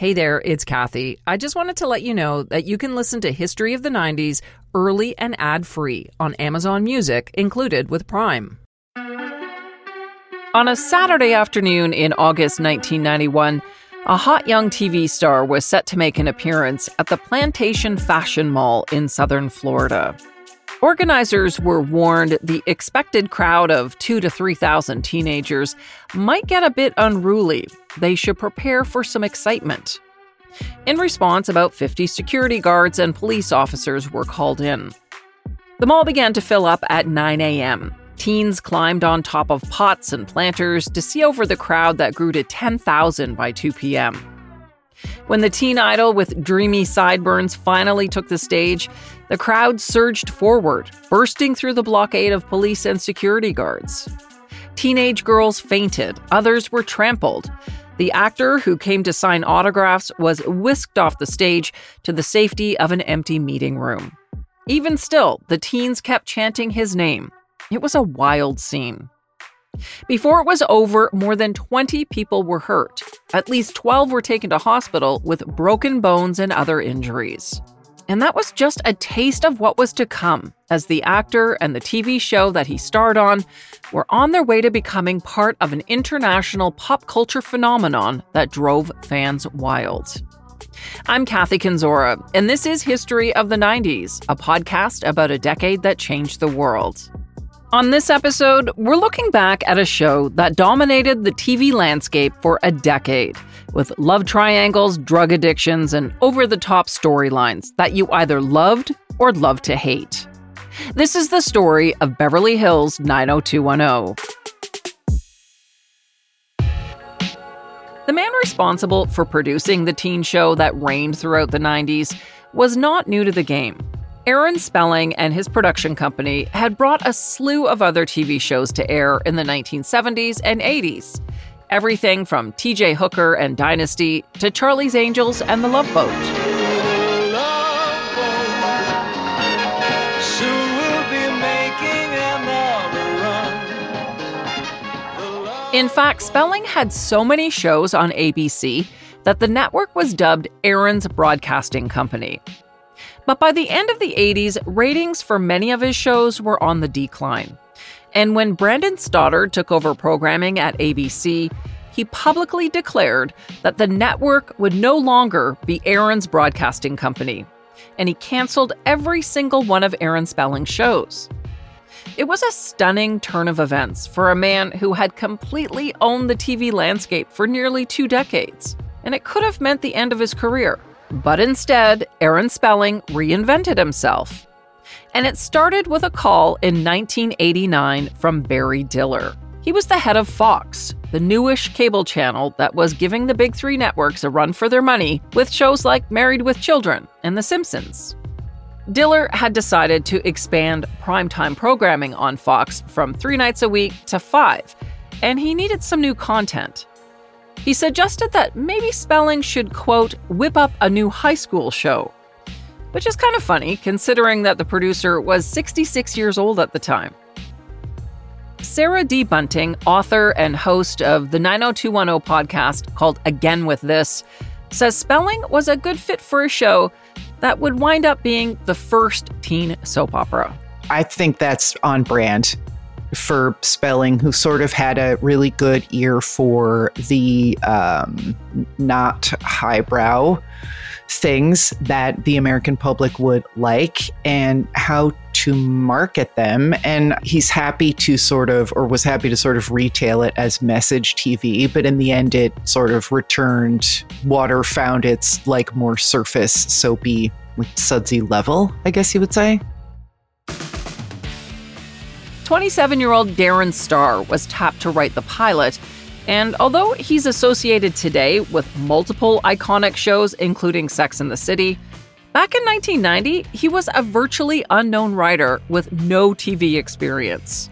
Hey there, it's Kathy. I just wanted to let you know that you can listen to History of the 90s early and ad free on Amazon Music, included with Prime. On a Saturday afternoon in August 1991, a hot young TV star was set to make an appearance at the Plantation Fashion Mall in southern Florida. Organizers were warned the expected crowd of two to 3,000 teenagers might get a bit unruly. They should prepare for some excitement. In response, about 50 security guards and police officers were called in. The mall began to fill up at 9 a.m. Teens climbed on top of pots and planters to see over the crowd that grew to 10,000 by 2 p.m. When the teen idol with dreamy sideburns finally took the stage, the crowd surged forward, bursting through the blockade of police and security guards. Teenage girls fainted, others were trampled. The actor who came to sign autographs was whisked off the stage to the safety of an empty meeting room. Even still, the teens kept chanting his name. It was a wild scene. Before it was over, more than 20 people were hurt. At least 12 were taken to hospital with broken bones and other injuries. And that was just a taste of what was to come, as the actor and the TV show that he starred on were on their way to becoming part of an international pop culture phenomenon that drove fans wild. I'm Kathy Kenzora, and this is History of the 90s, a podcast about a decade that changed the world. On this episode, we're looking back at a show that dominated the TV landscape for a decade with love triangles, drug addictions, and over the top storylines that you either loved or loved to hate. This is the story of Beverly Hills 90210. The man responsible for producing the teen show that reigned throughout the 90s was not new to the game. Aaron Spelling and his production company had brought a slew of other TV shows to air in the 1970s and 80s, Everything from TJ Hooker and Dynasty to Charlie's Angels and The Love Boat. In fact, Spelling had so many shows on ABC that the network was dubbed Aaron's Broadcasting Company. But by the end of the 80s, ratings for many of his shows were on the decline. And when Brandon Stoddard took over programming at ABC, he publicly declared that the network would no longer be Aaron's broadcasting company, and he canceled every single one of Aaron Spelling's shows. It was a stunning turn of events for a man who had completely owned the TV landscape for nearly two decades, and it could have meant the end of his career. But instead, Aaron Spelling reinvented himself and it started with a call in 1989 from Barry Diller. He was the head of Fox, the newish cable channel that was giving the big three networks a run for their money with shows like Married with Children and The Simpsons. Diller had decided to expand primetime programming on Fox from three nights a week to five, and he needed some new content. He suggested that maybe Spelling should, quote, whip up a new high school show which is kind of funny considering that the producer was 66 years old at the time. Sarah D. Bunting, author and host of the 90210 podcast called Again with This, says Spelling was a good fit for a show that would wind up being the first teen soap opera. I think that's on brand for Spelling, who sort of had a really good ear for the um, not highbrow things that the American public would like and how to market them. And he's happy to sort of, or was happy to sort of retail it as message TV. But in the end, it sort of returned, water found its like more surface, soapy, like sudsy level, I guess you would say. 27 year old Darren Star was tapped to write the pilot and although he's associated today with multiple iconic shows, including Sex and the City, back in 1990, he was a virtually unknown writer with no TV experience.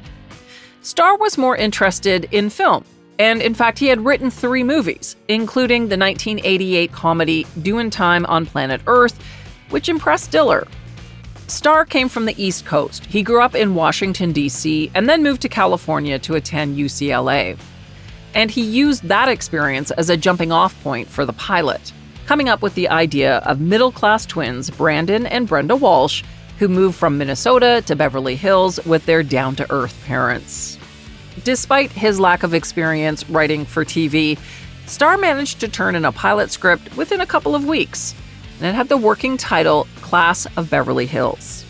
Star was more interested in film, and in fact, he had written three movies, including the 1988 comedy Doin' Time on Planet Earth, which impressed Diller. Star came from the East Coast. He grew up in Washington, D.C., and then moved to California to attend UCLA and he used that experience as a jumping off point for the pilot. coming up with the idea of middle class twins Brandon and Brenda Walsh, who moved from Minnesota to Beverly Hills with their down to earth parents. Despite his lack of experience writing for TV, Star managed to turn in a pilot script within a couple of weeks, and it had the working title Class of Beverly Hills.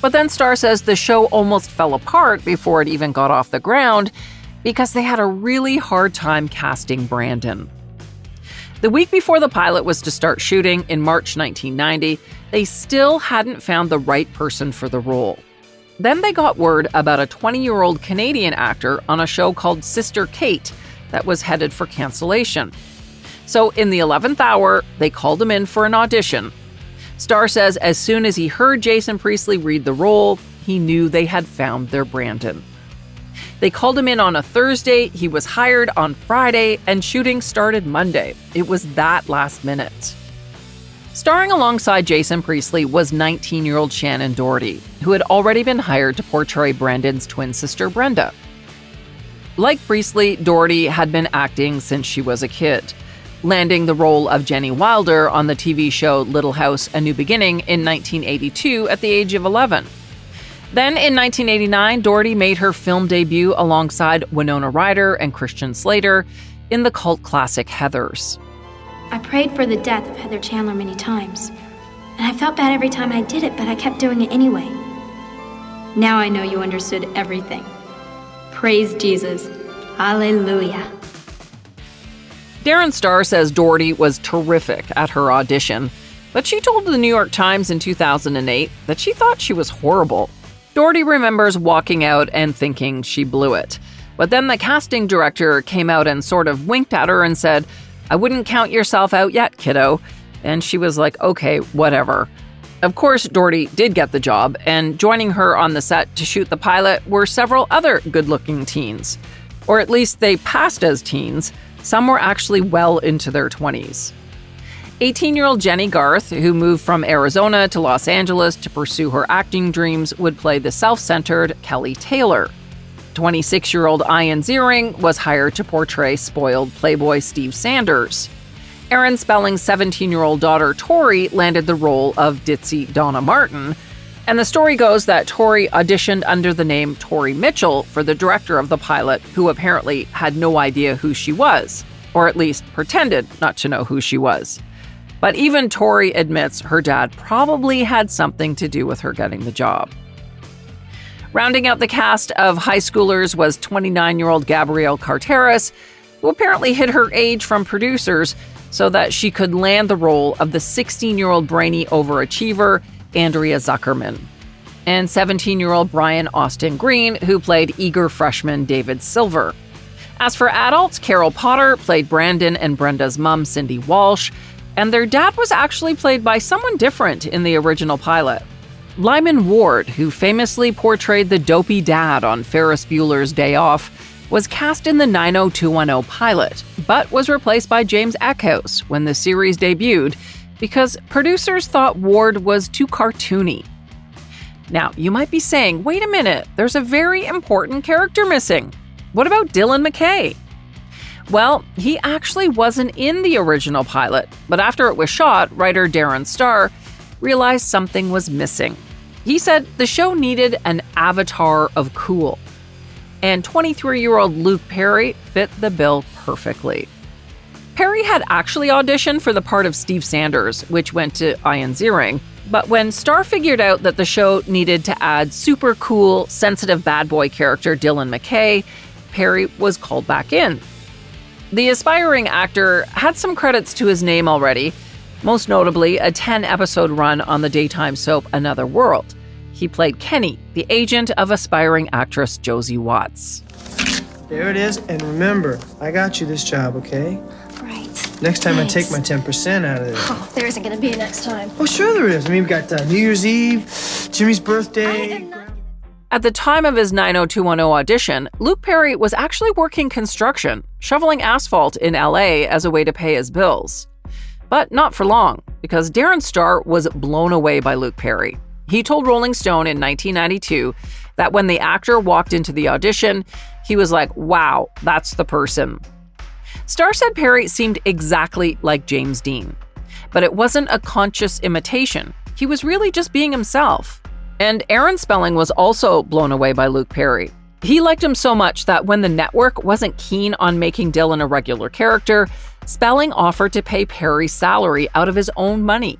But then Star says the show almost fell apart before it even got off the ground because they had a really hard time casting Brandon. The week before the pilot was to start shooting in March 1990, they still hadn't found the right person for the role. Then they got word about a 20 year old Canadian actor on a show called Sister Kate that was headed for cancellation. So, in the 11th hour, they called him in for an audition. Star says as soon as he heard Jason Priestley read the role, he knew they had found their Brandon. They called him in on a Thursday, he was hired on Friday, and shooting started Monday. It was that last minute. Starring alongside Jason Priestley was 19 year old Shannen Doherty, who had already been hired to portray Brandon's twin sister Brenda. Like Priestley, Doherty had been acting since she was a kid, landing the role of Jenny Wilder on the TV show Little House A New Beginning in 1982 at the age of 11. Then in 1989, Doherty made her film debut alongside Winona Ryder and Christian Slater in the cult classic Heathers. I prayed for the death of Heather Chandler many times, and I felt bad every time I did it, but I kept doing it anyway. Now I know you understood everything. Praise Jesus. Hallelujah. Darren Star says Doherty was terrific at her audition, but she told the New York Times in 2008 that she thought she was horrible. Doherty remembers walking out and thinking she blew it. But then the casting director came out and sort of winked at her and said, I wouldn't count yourself out yet, kiddo. And she was like, okay, whatever. Of course, Doherty did get the job, and joining her on the set to shoot the pilot were several other good looking teens. Or at least they passed as teens. Some were actually well into their 20s. 18 year old Jennie Garth, who moved from Arizona to Los Angeles to pursue her acting dreams, would play the self centered Kelly Taylor. 26 year old Ian Ziering was hired to portray spoiled Playboy Steve Sanders. Aaron Spelling's 17 year old daughter Tori landed the role of ditzy Donna Martin. And the story goes that Tori auditioned under the name Tori Mitchell for the director of the pilot, who apparently had no idea who she was, or at least pretended not to know who she was. But even Tori admits her dad probably had something to do with her getting the job. Rounding out the cast of high schoolers was 29 year old Gabrielle Carteris, who apparently hid her age from producers so that she could land the role of the 16 year old brainy overachiever, Andrea Zuckerman. And 17 year old Brian Austin Green, who played eager freshman David Silver. As for adults, Carol Potter played Brandon and Brenda's mom, Cindy Walsh, and their dad was actually played by someone different in the original pilot. Lyman Ward, who famously portrayed the dopey dad on Ferris Bueller's Day Off, was cast in the 90210 pilot, but was replaced by James Eckhouse when the series debuted because producers thought Ward was too cartoony. Now, you might be saying, wait a minute, there's a very important character missing. What about Dylan McKay? Well, he actually wasn't in the original pilot, but after it was shot, writer Darren Star realized something was missing. He said the show needed an avatar of cool. And 23 year old Luke Perry fit the bill perfectly. Perry had actually auditioned for the part of Steve Sanders, which went to Ian Ziering. But when Star figured out that the show needed to add super cool, sensitive bad boy character Dylan McKay, Perry was called back in the aspiring actor had some credits to his name already, most notably a 10 episode run on the daytime soap Another World. He played Kenny, the agent of aspiring actress Josie Watts. There it is, and remember, I got you this job, okay? Right. Next time Thanks. I take my 10% out of it. Oh, there isn't going to be a next time. Oh, sure there is. I mean, we've got uh, New Year's Eve, Jimmy's birthday. At the time of his 90210 audition, Luke Perry was actually working construction, shoveling asphalt in LA as a way to pay his bills. But not for long, because Darren Star was blown away by Luke Perry. He told Rolling Stone in 1992 that when the actor walked into the audition, he was like, wow, that's the person. Star said Perry seemed exactly like James Dean. But it wasn't a conscious imitation. He was really just being himself. And Aaron Spelling was also blown away by Luke Perry. He liked him so much that when the network wasn't keen on making Dylan a regular character, Spelling offered to pay Perry's salary out of his own money.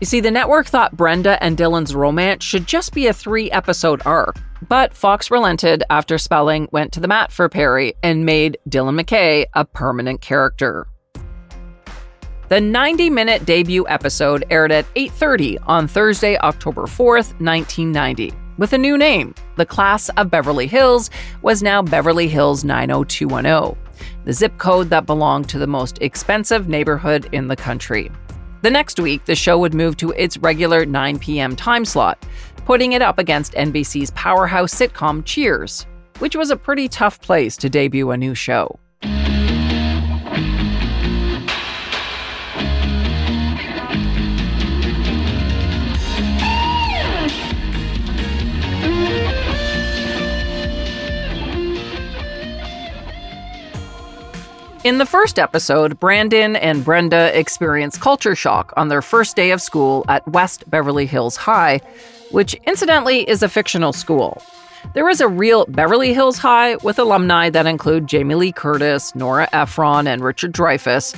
You see, the network thought Brenda and Dylan's romance should just be a three episode arc, but Fox relented after Spelling went to the mat for Perry and made Dylan McKay a permanent character. The 90-minute debut episode aired at 8:30 on Thursday, October 4th, 1990. With a new name, the class of Beverly Hills was now Beverly Hills 90210, the zip code that belonged to the most expensive neighborhood in the country. The next week, the show would move to its regular 9 p.m. time slot, putting it up against NBC's powerhouse sitcom Cheers, which was a pretty tough place to debut a new show. In the first episode, Brandon and Brenda experience culture shock on their first day of school at West Beverly Hills High, which incidentally is a fictional school. There is a real Beverly Hills High with alumni that include Jamie Lee Curtis, Nora Ephron, and Richard Dreyfuss.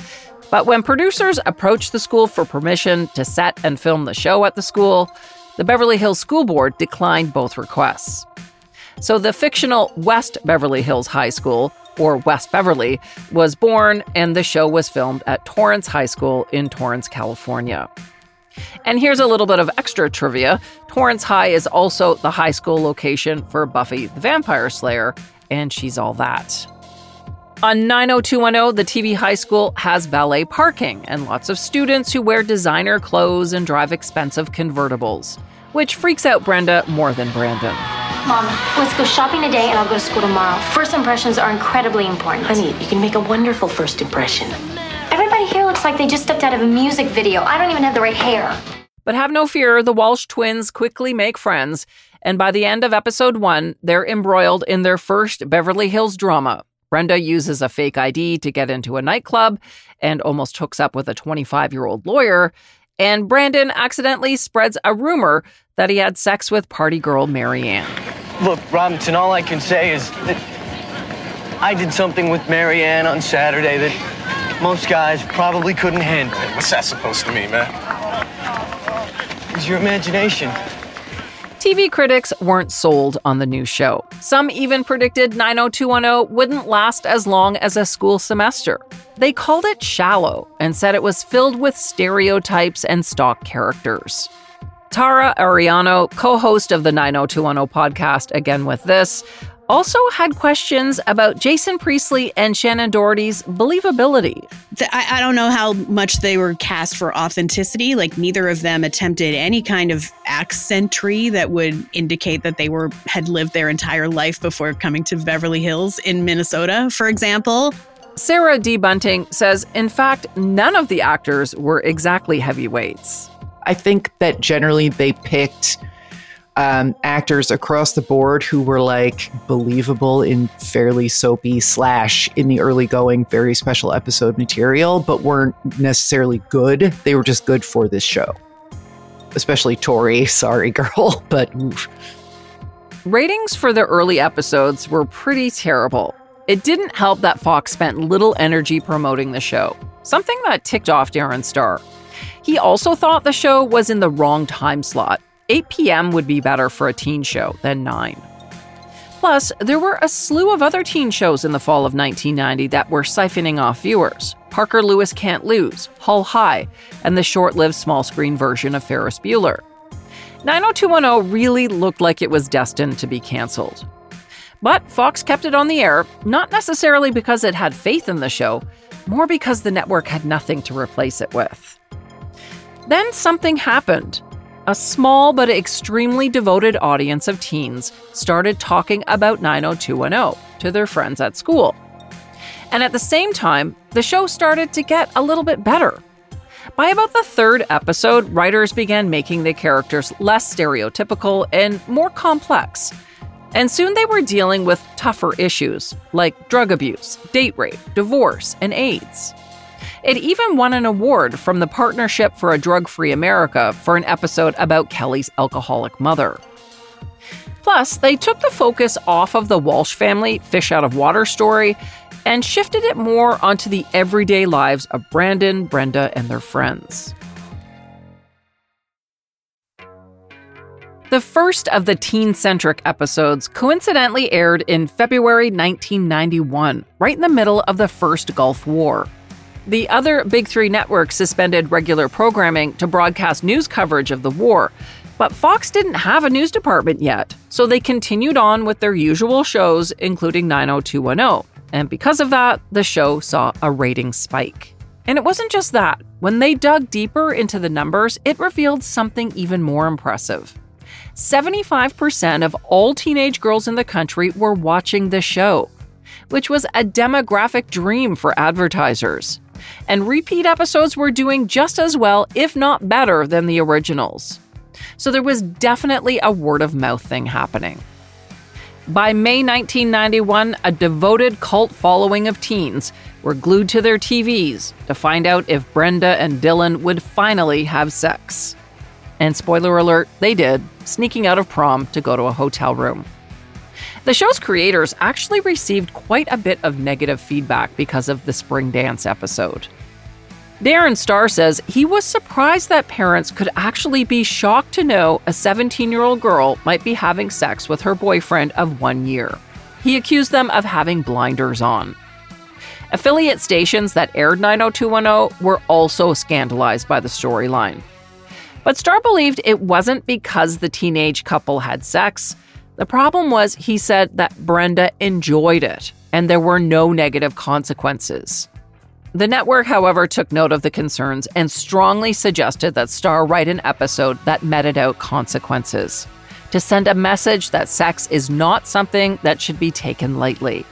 But when producers approached the school for permission to set and film the show at the school, the Beverly Hills School Board declined both requests. So the fictional West Beverly Hills High School or West Beverly, was born, and the show was filmed at Torrance High School in Torrance, California. And here's a little bit of extra trivia Torrance High is also the high school location for Buffy the Vampire Slayer, and she's all that. On 90210, the TV high school has valet parking and lots of students who wear designer clothes and drive expensive convertibles, which freaks out Brenda more than Brandon. Mom, let's go shopping today and I'll go to school tomorrow. First impressions are incredibly important. Honey, you can make a wonderful first impression. Everybody here looks like they just stepped out of a music video. I don't even have the right hair. But have no fear, the Walsh twins quickly make friends, and by the end of episode one, they're embroiled in their first Beverly Hills drama. Brenda uses a fake ID to get into a nightclub and almost hooks up with a 25 year old lawyer. And Brandon accidentally spreads a rumor that he had sex with party girl Marianne. Look, Robinson, all I can say is that I did something with Marianne on Saturday that most guys probably couldn't handle. What's that supposed to mean, man? It's your imagination. TV critics weren't sold on the new show. Some even predicted 90210 wouldn't last as long as a school semester. They called it shallow and said it was filled with stereotypes and stock characters. Tara Ariano, co host of the 90210 podcast, again with this, also had questions about Jason Priestley and Shannen Doherty's believability. I, I, don't know how much they were cast for authenticity. Like neither of them attempted any kind of accentry that would indicate that they were had lived their entire life before coming to Beverly Hills in Minnesota, for example. Sarah D. Bunting says, in fact, none of the actors were exactly heavyweights. I think that generally they picked um, actors across the board who were like believable in fairly soapy slash in the early going very special episode material, but weren't necessarily good. They were just good for this show. Especially Tori, sorry girl, but oof. Ratings for the early episodes were pretty terrible. It didn't help that Fox spent little energy promoting the show, something that ticked off Darren Star. He also thought the show was in the wrong time slot. 8 p.m. would be better for a teen show than 9. Plus, there were a slew of other teen shows in the fall of 1990 that were siphoning off viewers. Parker Lewis Can't Lose, Hull High, and the short lived small screen version of Ferris Bueller. 90210 really looked like it was destined to be canceled. But Fox kept it on the air, not necessarily because it had faith in the show, more because the network had nothing to replace it with. Then something happened. A small but extremely devoted audience of teens started talking about 90210 to their friends at school. And at the same time, the show started to get a little bit better. By about the third episode, writers began making the characters less stereotypical and more complex. And soon they were dealing with tougher issues like drug abuse, date rape, divorce, and AIDS. It even won an award from the Partnership for a Drug Free America for an episode about Kelly's alcoholic mother. Plus, they took the focus off of the Walsh family fish out of water story and shifted it more onto the everyday lives of Brandon, Brenda, and their friends. The first of the teen centric episodes coincidentally aired in February 1991, right in the middle of the first Gulf War. The other Big Three networks suspended regular programming to broadcast news coverage of the war, but Fox didn't have a news department yet, so they continued on with their usual shows, including 90210. And because of that, the show saw a rating spike. And it wasn't just that. When they dug deeper into the numbers, it revealed something even more impressive. 75% of all teenage girls in the country were watching the show, which was a demographic dream for advertisers. And repeat episodes were doing just as well, if not better, than the originals. So there was definitely a word of mouth thing happening. By May 1991, a devoted cult following of teens were glued to their TVs to find out if Brenda and Dylan would finally have sex. And spoiler alert, they did, sneaking out of prom to go to a hotel room. The show's creators actually received quite a bit of negative feedback because of the spring dance episode. Darren Star says he was surprised that parents could actually be shocked to know a 17 year old girl might be having sex with her boyfriend of one year. He accused them of having blinders on. Affiliate stations that aired 90210 were also scandalized by the storyline. But Star believed it wasn't because the teenage couple had sex. The problem was, he said, that Brenda enjoyed it and there were no negative consequences. The network, however, took note of the concerns and strongly suggested that Star write an episode that meted out consequences to send a message that sex is not something that should be taken lightly.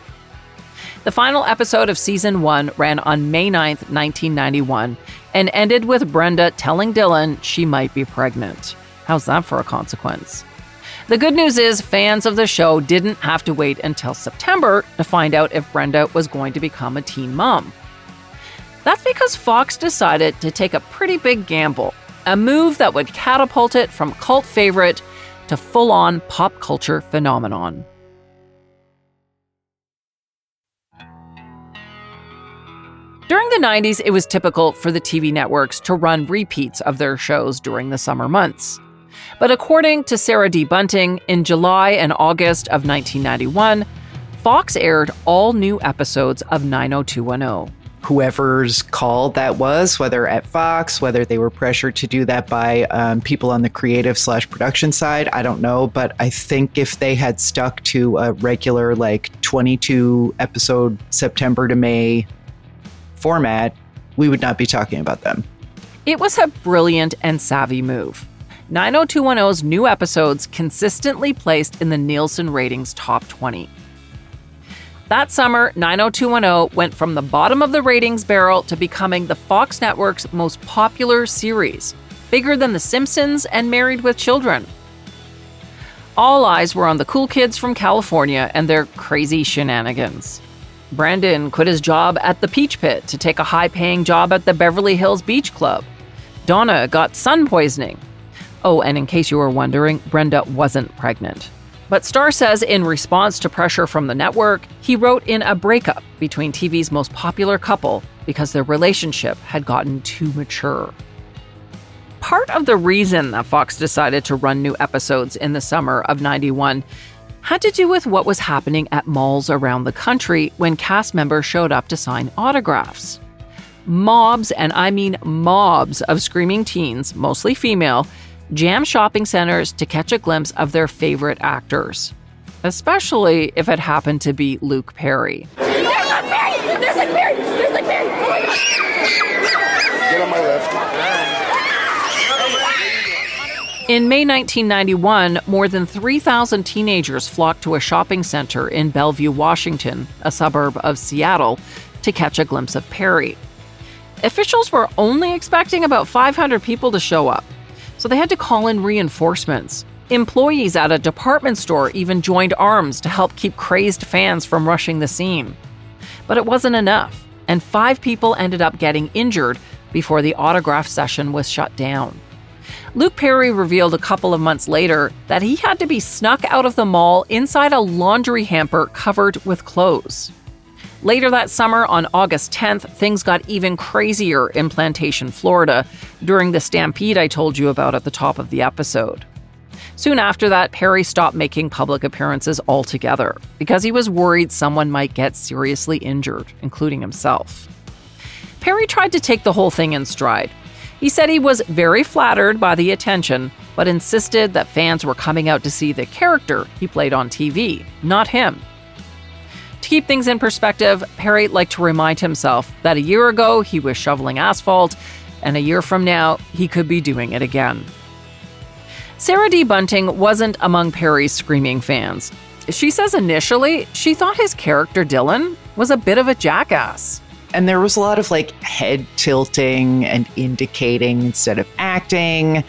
The final episode of season one ran on May 9, 1991, and ended with Brenda telling Dylan she might be pregnant. How's that for a consequence? The good news is, fans of the show didn't have to wait until September to find out if Brenda was going to become a teen mom. That's because Fox decided to take a pretty big gamble, a move that would catapult it from cult favorite to full on pop culture phenomenon. During the 90s, it was typical for the TV networks to run repeats of their shows during the summer months. But according to Sarah D. Bunting, in July and August of 1991, Fox aired all new episodes of 90210. Whoever's call that was, whether at Fox, whether they were pressured to do that by um, people on the creative slash production side, I don't know. But I think if they had stuck to a regular, like 22 episode September to May format, we would not be talking about them. It was a brilliant and savvy move. 90210's new episodes consistently placed in the Nielsen ratings top 20. That summer, 90210 went from the bottom of the ratings barrel to becoming the Fox network's most popular series, bigger than The Simpsons and Married with Children. All eyes were on the cool kids from California and their crazy shenanigans. Brandon quit his job at the Peach Pit to take a high paying job at the Beverly Hills Beach Club. Donna got sun poisoning. Oh, and in case you were wondering, Brenda wasn't pregnant. But Star says in response to pressure from the network, he wrote in a breakup between TV's most popular couple because their relationship had gotten too mature. Part of the reason that Fox decided to run new episodes in the summer of 91 had to do with what was happening at malls around the country when cast members showed up to sign autographs. Mobs, and I mean mobs, of screaming teens, mostly female, jam shopping centers to catch a glimpse of their favorite actors, especially if it happened to be Luke Perry. There's Luke Perry! There's Luke Perry! There's Luke Perry! On my. In May 1991, more than 3,000 teenagers flocked to a shopping center in Bellevue, Washington, a suburb of Seattle, to catch a glimpse of Perry. Officials were only expecting about 500 people to show up, so they had to call in reinforcements. Employees at a department store even joined arms to help keep crazed fans from rushing the scene. But it wasn't enough. and five people ended up getting injured before the autograph session was shut down. Luke Perry revealed a couple of months later that he had to be snuck out of the mall inside a laundry hamper covered with clothes. Later that summer, on August 10th, things got even crazier in Plantation, Florida, during the stampede I told you about at the top of the episode. Soon after that, Perry stopped making public appearances altogether because he was worried someone might get seriously injured, including himself. Perry tried to take the whole thing in stride. He said he was very flattered by the attention, but insisted that fans were coming out to see the character he played on TV, not him. To keep things in perspective, Perry liked to remind himself that a year ago he was shoveling asphalt, and a year from now he could be doing it again. Sarah D. Bunting wasn't among Perry's screaming fans. She says initially she thought his character Dylan was a bit of a jackass. And there was a lot of like head tilting and indicating instead of acting.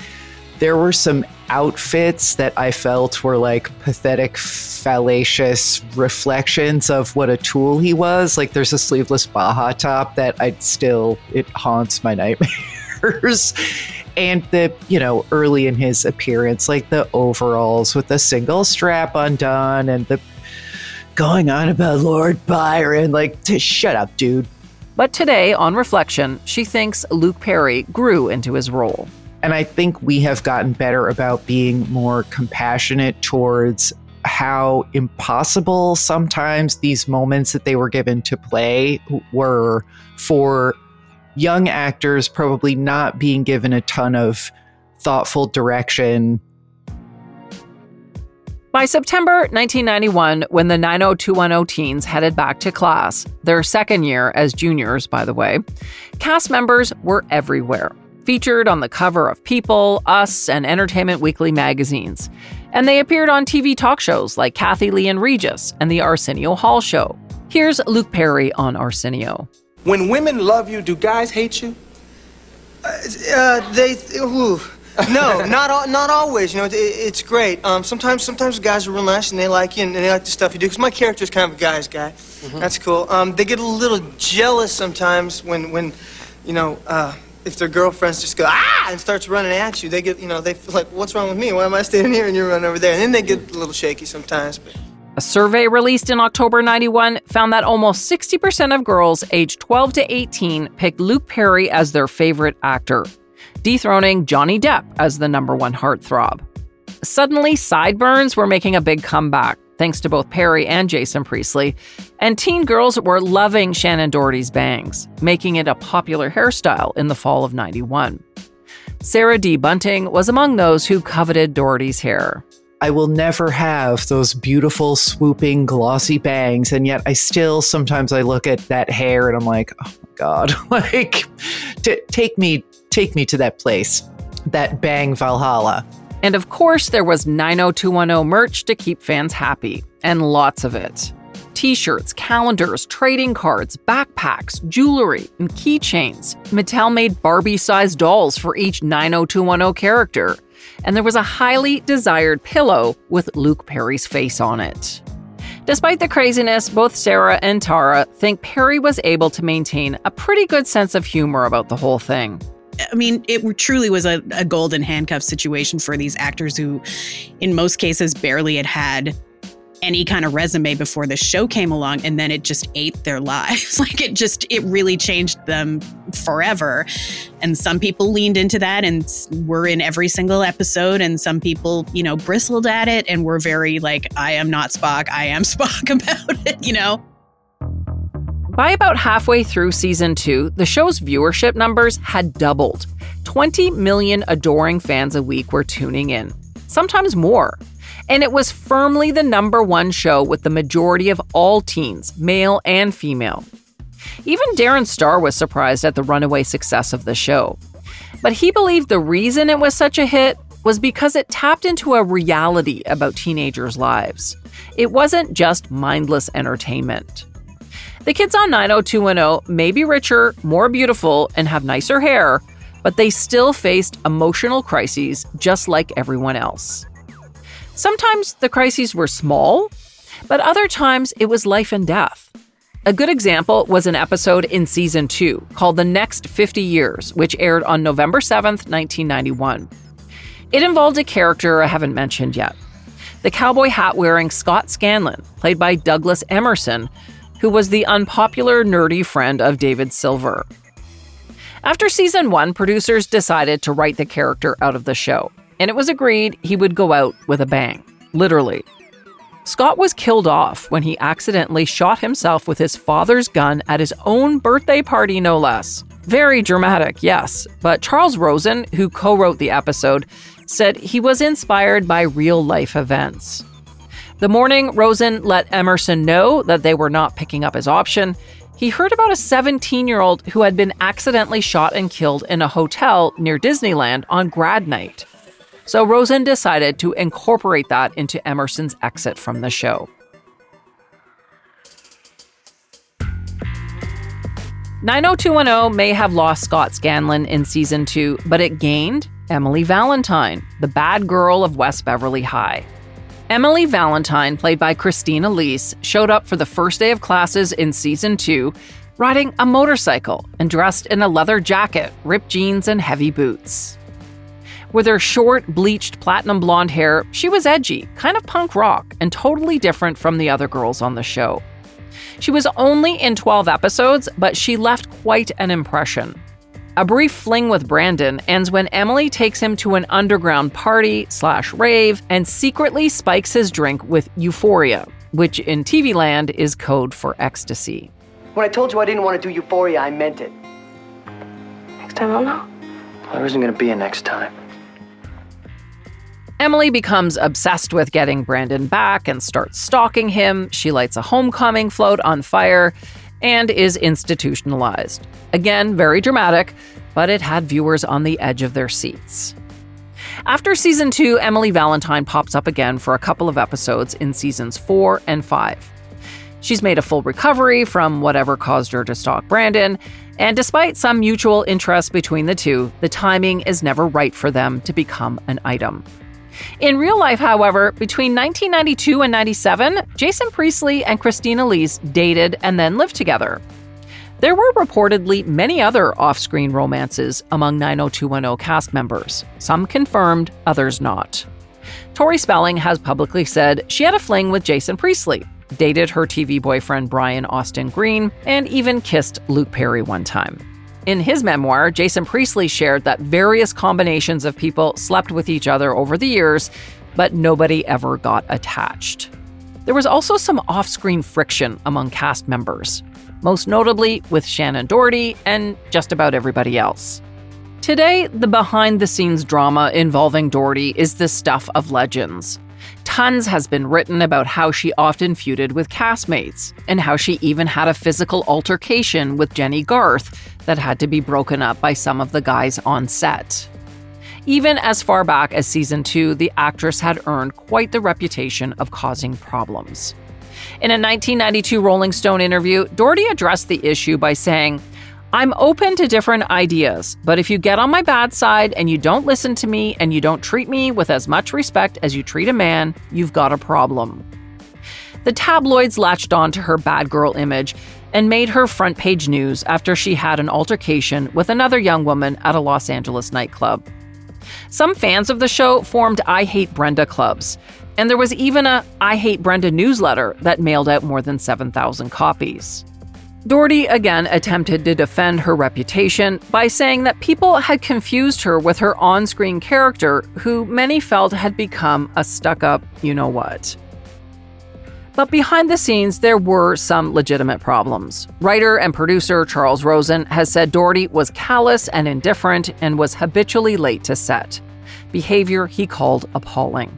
There were some outfits that I felt were like pathetic, fallacious reflections of what a tool he was. Like there's a sleeveless Baja top that I'd still, it haunts my nightmares. and the, you know, early in his appearance, like the overalls with the single strap undone and the going on about Lord Byron. Like, to shut up, dude. But today, on reflection, she thinks Luke Perry grew into his role. And I think we have gotten better about being more compassionate towards how impossible sometimes these moments that they were given to play were for young actors, probably not being given a ton of thoughtful direction. By September 1991, when the 90210 teens headed back to class, their second year as juniors, by the way, cast members were everywhere, featured on the cover of People, Us, and Entertainment Weekly magazines. And they appeared on TV talk shows like Kathie Lee and Regis and The Arsenio Hall Show. Here's Luke Perry on Arsenio. When women love you, do guys hate you? Uh, uh they. Ooh no, not all, not always. You know, it, it's great. Um, sometimes sometimes guys are real nice and they like you and they like the stuff you do. Because my character is kind of a guy's guy. Mm-hmm. That's cool. Um, they get a little jealous sometimes when when, you know. Uh, if their girlfriends just go ah and starts running at you, they get you know they feel like what's wrong with me? Why am I standing here and you're running over there? And then they get a little shaky sometimes. But. A survey released in October 91 found that almost 60% of girls aged 12 to 18 picked Luke Perry as their favorite actor dethroning Johnny Depp as the number one heartthrob. Suddenly, sideburns were making a big comeback, thanks to both Perry and Jason Priestley, and teen girls were loving Shannen Doherty's bangs, making it a popular hairstyle in the fall of 91. Sarah D. Bunting was among those who coveted Doherty's hair. I will never have those beautiful, swooping, glossy bangs, and yet I still sometimes I look at that hair and I'm like, oh my god, like, t- take me take me to that place, that bang Valhalla. And of course, there was 90210 merch to keep fans happy, and lots of it. T shirts, calendars, trading cards, backpacks, jewelry, and keychains. Mattel made Barbie sized dolls for each 90210 character. And there was a highly desired pillow with Luke Perry's face on it. Despite the craziness, both Sarah and Tara think Perry was able to maintain a pretty good sense of humor about the whole thing. I mean, it truly was a, a golden handcuff situation for these actors who, in most cases, barely had had any kind of resume before the show came along and then it just ate their lives. Like it just it really changed them forever. And some people leaned into that and were in every single episode and some people you know bristled at it and were very like i am not spock. I am spock about it you know by about halfway through season two, the show's viewership numbers had doubled. 20 million adoring fans a week were tuning in, sometimes more. And it was firmly the number one show with the majority of all teens, male and female. Even Darren Star was surprised at the runaway success of the show. But he believed the reason it was such a hit was because it tapped into a reality about teenagers' lives. It wasn't just mindless entertainment. The kids on 90210 may be richer, more beautiful, and have nicer hair, but they still faced emotional crises just like everyone else. Sometimes the crises were small, but other times it was life and death. A good example was an episode in season two called The Next 50 Years, which aired on November 7th, 1991. It involved a character I haven't mentioned yet the cowboy hat wearing Scott Scanlon, played by Douglas Emerson, who was the unpopular, nerdy friend of David Silver. After season one, producers decided to write the character out of the show, and it was agreed he would go out with a bang. Literally. Scott was killed off when he accidentally shot himself with his father's gun at his own birthday party, no less. Very dramatic, yes, but Charles Rosin, who co wrote the episode, said he was inspired by real life events. The morning Rosin let Emerson know that they were not picking up his option, he heard about a 17 year old who had been accidentally shot and killed in a hotel near Disneyland on grad night. So Rosin decided to incorporate that into Emerson's exit from the show. 90210 may have lost Scott Scanlon in season two, but it gained Emily Valentine, the bad girl of West Beverly High. Emily Valentine, played by Christine Elise, showed up for the first day of classes in season two, riding a motorcycle and dressed in a leather jacket, ripped jeans, and heavy boots. With her short, bleached platinum blonde hair, she was edgy, kind of punk rock, and totally different from the other girls on the show. She was only in 12 episodes, but she left quite an impression. A brief fling with Brandon ends when Emily takes him to an underground party slash rave and secretly spikes his drink with euphoria, which in TV land is code for ecstasy. When I told you I didn't want to do euphoria, I meant it. Next time I'll know. Well, there isn't going to be a next time. Emily becomes obsessed with getting Brandon back and starts stalking him. She lights a homecoming float on fire and is institutionalized. Again, very dramatic, but it had viewers on the edge of their seats. After season two, Emily Valentine pops up again for a couple of episodes in seasons four and five. She's made a full recovery from whatever caused her to stalk Brandon, and despite some mutual interest between the two, the timing is never right for them to become an item. In real life, however, between 1992 and 97, Jason Priestley and Christine Elise dated and then lived together. There were reportedly many other off screen romances among 90210 cast members, some confirmed, others not. Tori Spelling has publicly said she had a fling with Jason Priestley, dated her TV boyfriend Brian Austin Green, and even kissed Luke Perry one time. In his memoir, Jason Priestley shared that various combinations of people slept with each other over the years, but nobody ever got attached. There was also some off screen friction among cast members, most notably with Shannen Doherty and just about everybody else. Today, the behind the scenes drama involving Doherty is the stuff of legends. Tons has been written about how she often feuded with castmates, and how she even had a physical altercation with Jennie Garth that had to be broken up by some of the guys on set. Even as far back as season two, the actress had earned quite the reputation of causing problems. In a 1992 Rolling Stone interview, Doherty addressed the issue by saying, I'm open to different ideas, but if you get on my bad side and you don't listen to me and you don't treat me with as much respect as you treat a man, you've got a problem. The tabloids latched on to her bad girl image and made her front page news after she had an altercation with another young woman at a Los Angeles nightclub. Some fans of the show formed I Hate Brenda clubs, and there was even a I Hate Brenda newsletter that mailed out more than 7,000 copies. Doherty again attempted to defend her reputation by saying that people had confused her with her on screen character, who many felt had become a stuck up you know what. But behind the scenes, there were some legitimate problems. Writer and producer Charles Rosin has said Doherty was callous and indifferent and was habitually late to set. Behavior he called appalling.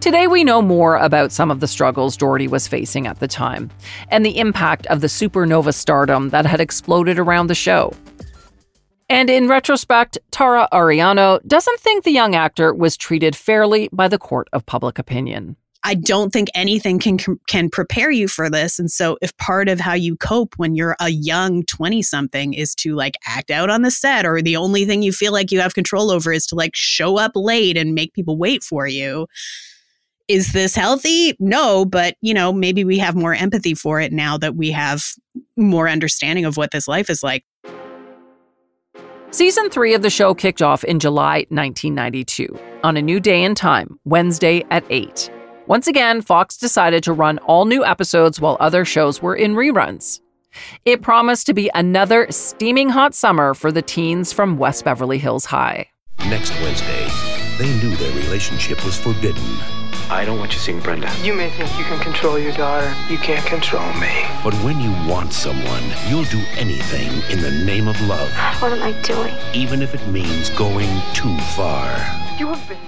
Today, we know more about some of the struggles Doherty was facing at the time and the impact of the supernova stardom that had exploded around the show. And in retrospect, Tara Ariano doesn't think the young actor was treated fairly by the court of public opinion. I don't think anything can can prepare you for this. And so if part of how you cope when you're a young 20 something is to like act out on the set or the only thing you feel like you have control over is to like show up late and make people wait for you, is this healthy? No, but you know, maybe we have more empathy for it now that we have more understanding of what this life is like. Season three of the show kicked off in July 1992 on a new day and time, Wednesday at 8. Once again, Fox decided to run all new episodes while other shows were in reruns. It promised to be another steaming hot summer for the teens from West Beverly Hills High. Next Wednesday, they knew their relationship was forbidden. I don't want you seeing Brenda. You may think you can control your daughter. You can't control me. But when you want someone, you'll do anything in the name of love. What am I doing? Even if it means going too far. You have been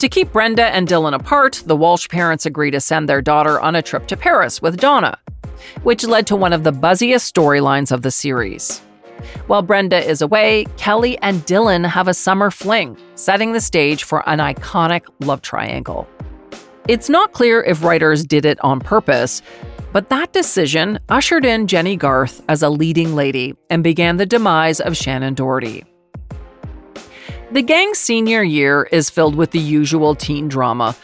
To keep Brenda and Dylan apart, the Walsh parents agree to send their daughter on a trip to Paris with Donna, which led to one of the buzziest storylines of the series. While Brenda is away, Kelly and Dylan have a summer fling, setting the stage for an iconic love triangle. It's not clear if writers did it on purpose, but that decision ushered in Jennie Garth as a leading lady and began the demise of Shannen Doherty. The gang's senior year is filled with the usual teen drama,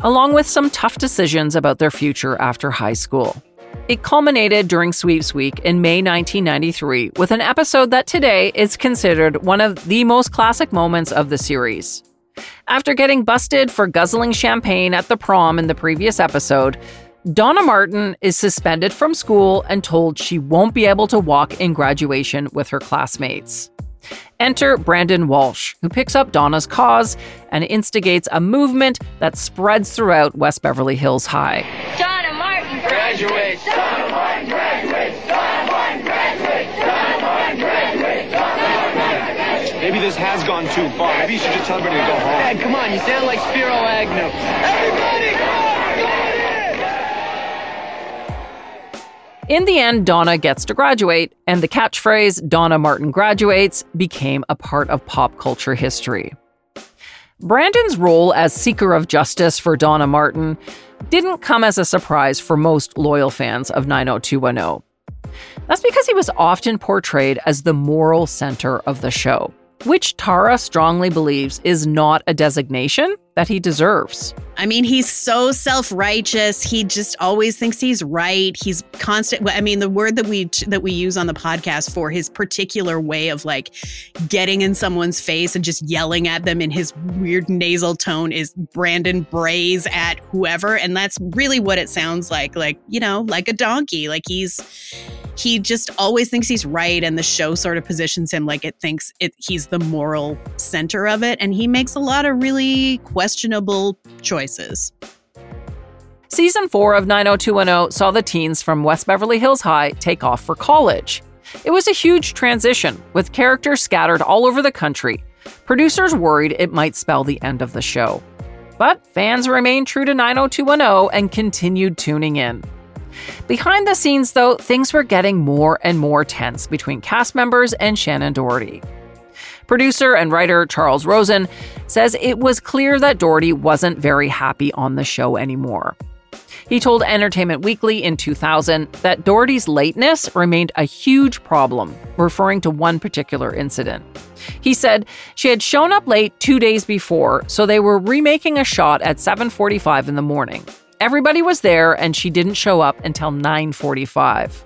along with some tough decisions about their future after high school. It culminated during Sweeps Week in May 1993 with an episode that today is considered one of the most classic moments of the series. After getting busted for guzzling champagne at the prom in the previous episode, Donna Martin is suspended from school and told she won't be able to walk in graduation with her classmates. Enter Brandon Walsh, who picks up Donna's cause and instigates a movement that spreads throughout West Beverly Hills High. Donna Martin graduates. Donna Martin graduates. Donna Martin graduates. Donna Martin graduates. Donna Maybe this has gone too far. Maybe you should just tell everybody to go home. Dad, come on, you sound like Spiro Agnew. Everybody, In the end, Donna gets to graduate, and the catchphrase, Donna Martin graduates, became a part of pop culture history. Brandon's role as seeker of justice for Donna Martin didn't come as a surprise for most loyal fans of 90210. That's because he was often portrayed as the moral center of the show, which Tara strongly believes is not a designation that he deserves. I mean, he's so self-righteous. He just always thinks he's right. He's constant. I mean, the word that we that we use on the podcast for his particular way of like getting in someone's face and just yelling at them in his weird nasal tone is Brandon brays at whoever, and that's really what it sounds like. Like you know, like a donkey. Like he's he just always thinks he's right, and the show sort of positions him like it thinks it he's the moral center of it, and he makes a lot of really questionable choices. Season 4 of 90210 saw the teens from West Beverly Hills High take off for college. It was a huge transition, with characters scattered all over the country. Producers worried it might spell the end of the show. But fans remained true to 90210 and continued tuning in. Behind the scenes, though, things were getting more and more tense between cast members and Shannen Doherty. Producer and writer Charles Rosin says it was clear that Doherty wasn't very happy on the show anymore. He told Entertainment Weekly in 2000 that Doherty's lateness remained a huge problem, referring to one particular incident. He said she had shown up late 2 days before, so they were remaking a shot at 7:45 in the morning. Everybody was there and she didn't show up until 9:45.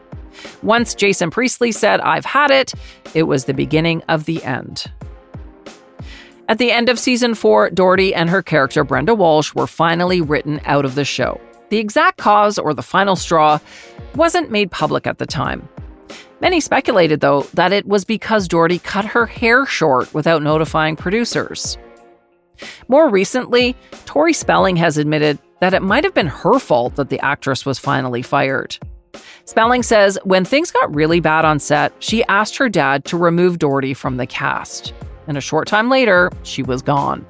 Once Jason Priestley said, I've had it, it was the beginning of the end. At the end of season four, Doherty and her character Brenda Walsh were finally written out of the show. The exact cause or the final straw wasn't made public at the time. Many speculated, though, that it was because Doherty cut her hair short without notifying producers. More recently, Tori Spelling has admitted that it might have been her fault that the actress was finally fired. Spelling says when things got really bad on set, she asked her dad to remove Doherty from the cast. And a short time later, she was gone.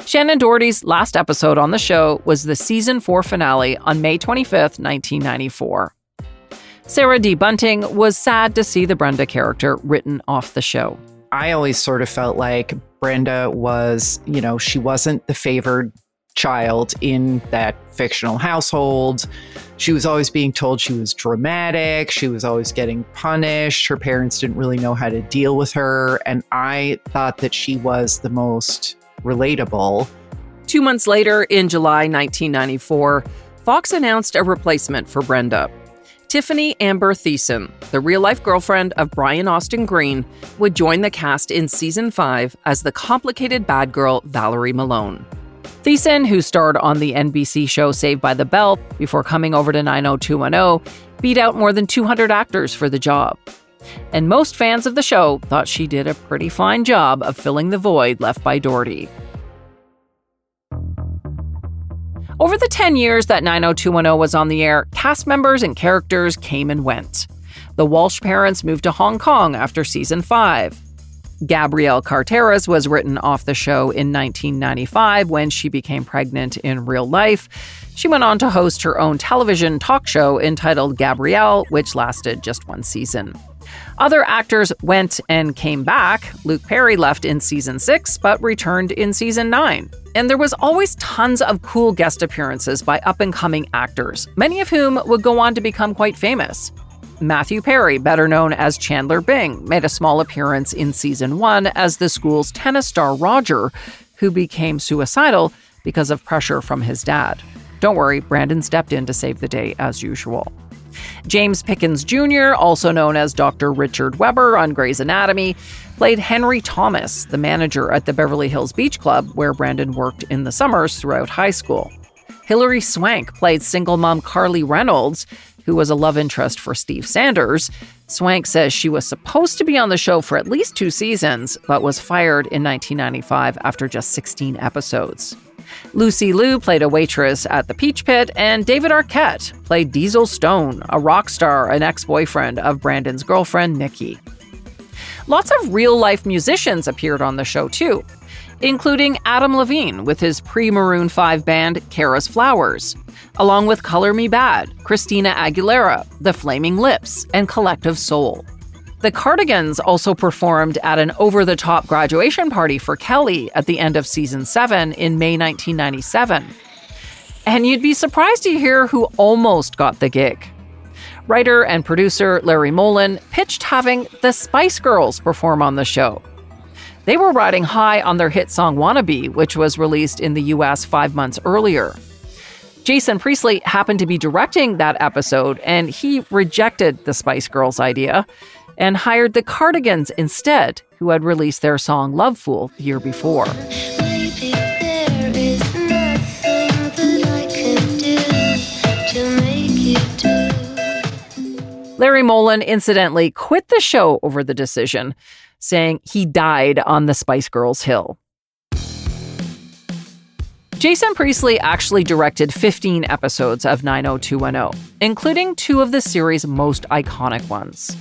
Shannen Doherty's last episode on the show was the season 4 finale on May 25th, 1994. Sarah D. Bunting was sad to see the Brenda character written off the show. I always sort of felt like Brenda was, you know, she wasn't the favored child in that fictional household. She was always being told she was dramatic. She was always getting punished. Her parents didn't really know how to deal with her. And I thought that she was the most relatable Two months later, in July 1994, Fox announced a replacement for Brenda. Tiffani Amber Thiessen, the real life girlfriend of Brian Austin Green, would join the cast in season 5 as the complicated bad girl Valerie Malone. Thiessen, who starred on the NBC show Saved by the Bell before coming over to 90210, beat out more than 200 actors for the job. And most fans of the show thought she did a pretty fine job of filling the void left by Doherty. Over the 10 years that 90210 was on the air, cast members and characters came and went. The Walsh parents moved to Hong Kong after season 5. Gabrielle Carteris was written off the show in 1995 when she became pregnant in real life. She went on to host her own television talk show entitled Gabrielle, which lasted just one season. Other actors went and came back. Luke Perry left in season six, but returned in season nine. And there was always tons of cool guest appearances by up and coming actors, many of whom would go on to become quite famous. Matthew Perry, better known as Chandler Bing, made a small appearance in season one as the school's tennis star Roger, who became suicidal because of pressure from his dad. Don't worry, Brandon stepped in to save the day as usual. James Pickens Jr., also known as Dr. Richard Webber on Grey's Anatomy, played Henry Thomas, the manager at the Beverly Hills Beach Club, where Brandon worked in the summers throughout high school. Hilary Swank played single mom Carly Reynolds, who was a love interest for Steve Sanders. Swank says she was supposed to be on the show for at least two seasons, but was fired in 1995 after just 16 episodes. Lucy Liu played a waitress at the Peach Pit, and David Arquette played Diesel Stone, a rock star and ex boyfriend of Brandon's girlfriend, Nikki. Lots of real life musicians appeared on the show, too, including Adam Levine with his pre Maroon 5 band Kara's Flowers, along with Color Me Badd, Christina Aguilera, The Flaming Lips, and Collective Soul. The Cardigans also performed at an over the top graduation party for Kelly at the end of season 7 in May 1997. And you'd be surprised to hear who almost got the gig. Writer and producer Larry Mollin pitched having the Spice Girls perform on the show. They were riding high on their hit song Wannabe, which was released in the US five months earlier. Jason Priestley happened to be directing that episode, and he rejected the Spice Girls idea and hired the Cardigans instead, who had released their song Lovefool the year before. Larry Mollin incidentally quit the show over the decision, saying he died on the Spice Girls Hill. Jason Priestley actually directed 15 episodes of 90210, including two of the series' most iconic ones.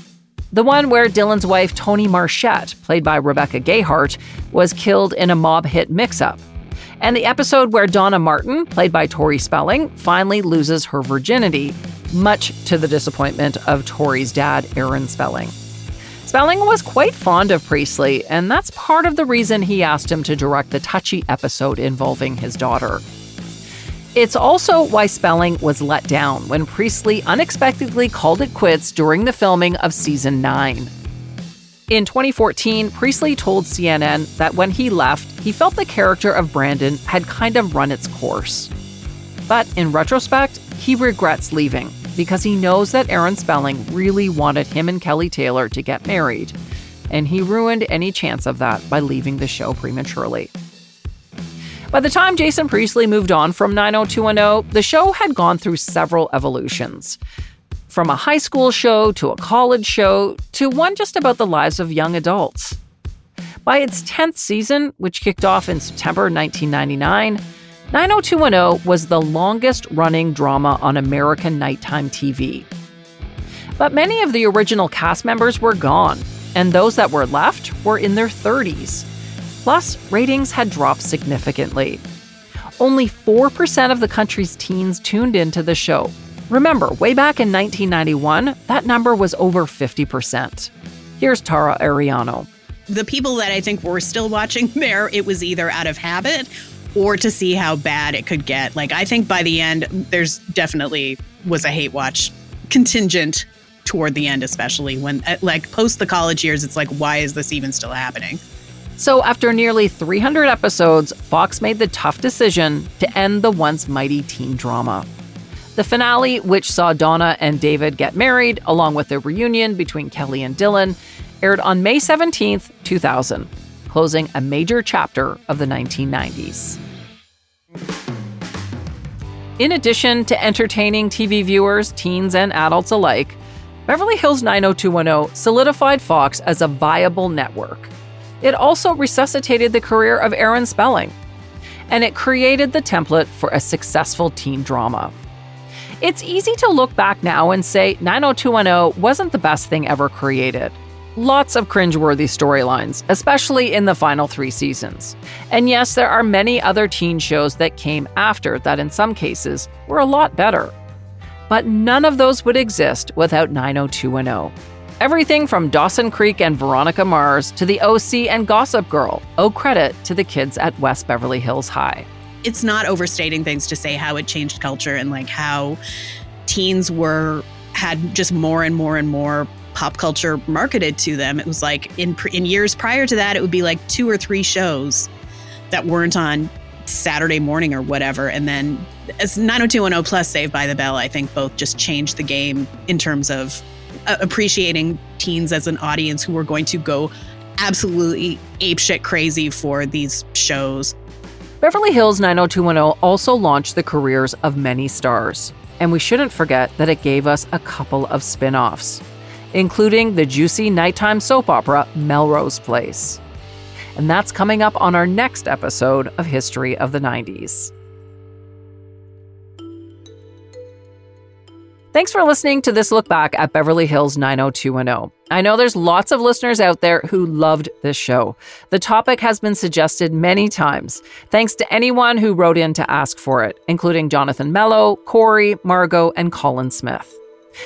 The one where Dylan's wife, Toni Marchette, played by Rebecca Gayheart, was killed in a mob hit mix up. And the episode where Donna Martin, played by Tori Spelling, finally loses her virginity, much to the disappointment of Tori's dad, Aaron Spelling. Spelling was quite fond of Priestley, and that's part of the reason he asked him to direct the touchy episode involving his daughter. It's also why Spelling was let down when Priestley unexpectedly called it quits during the filming of season 9. In 2014, Priestley told CNN that when he left, he felt the character of Brandon had kind of run its course. But in retrospect, he regrets leaving because he knows that Aaron Spelling really wanted him and Kelly Taylor to get married, and he ruined any chance of that by leaving the show prematurely. By the time Jason Priestley moved on from 90210, the show had gone through several evolutions. From a high school show to a college show to one just about the lives of young adults. By its 10th season, which kicked off in September 1999, 90210 was the longest running drama on American nighttime TV. But many of the original cast members were gone, and those that were left were in their 30s. Plus, ratings had dropped significantly. Only 4% of the country's teens tuned into the show. Remember, way back in 1991, that number was over 50%. Here's Tara Ariano. The people that I think were still watching there, it was either out of habit or to see how bad it could get. Like, I think by the end, there's definitely was a hate watch contingent toward the end, especially when, uh, like, post the college years, it's like, why is this even still happening? So, after nearly 300 episodes, Fox made the tough decision to end the once mighty teen drama. The finale, which saw Donna and David get married, along with a reunion between Kelly and Dylan, aired on May 17, 2000, closing a major chapter of the 1990s. In addition to entertaining TV viewers, teens, and adults alike, Beverly Hills 90210 solidified Fox as a viable network. It also resuscitated the career of Aaron Spelling, and it created the template for a successful teen drama. It's easy to look back now and say 90210 wasn't the best thing ever created. Lots of cringeworthy storylines, especially in the final three seasons. And yes, there are many other teen shows that came after that, in some cases, were a lot better. But none of those would exist without 90210. Everything from Dawson Creek and Veronica Mars to the OC and Gossip Girl owe credit to the kids at West Beverly Hills High. It's not overstating things to say how it changed culture and like how teens were had just more and more and more pop culture marketed to them. It was like in in years prior to that, it would be like two or three shows that weren't on Saturday morning or whatever. And then as 90210 plus Saved by the Bell, I think both just changed the game in terms of uh, appreciating teens as an audience who were going to go absolutely apeshit crazy for these shows. Beverly Hills 90210 also launched the careers of many stars. And we shouldn't forget that it gave us a couple of spin offs including the juicy nighttime soap opera Melrose Place. And that's coming up on our next episode of History of the 90s. Thanks for listening to this look back at Beverly Hills 90210. I know there's lots of listeners out there who loved this show. The topic has been suggested many times. Thanks to anyone who wrote in to ask for it, including Jonathan Mello, Corey, Margot, and Colin Smith.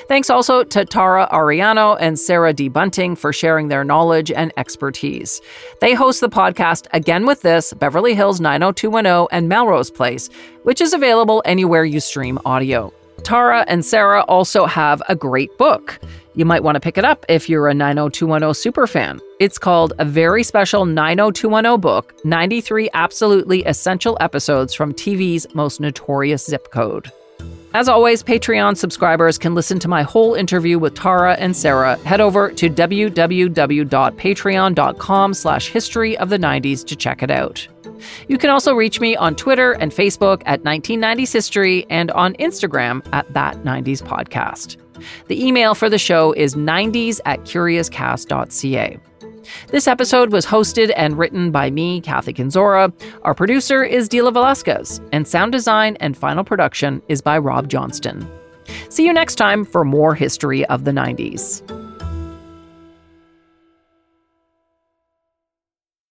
Thanks also to Tara Ariano and Sarah D. Bunting for sharing their knowledge and expertise. They host the podcast Again with This, Beverly Hills 90210, and Melrose Place, which is available anywhere you stream audio. Tara and Sarah also have a great book. You might want to pick it up if you're a 90210 superfan. It's called A Very Special 90210 Book 93 Absolutely Essential Episodes from TV's Most Notorious Zip Code. As always, Patreon subscribers can listen to my whole interview with Tara and Sarah. Head over to www.patreon.com slash history of the 90s to check it out. You can also reach me on Twitter and Facebook at 1990s History and on Instagram at That 90s Podcast. The email for the show is 90s at curiouscast.ca. This episode was hosted and written by me, Kathy Kenzora. Our producer is Dila Velasquez, and sound design and final production is by Rob Johnston. See you next time for more history of the 90s.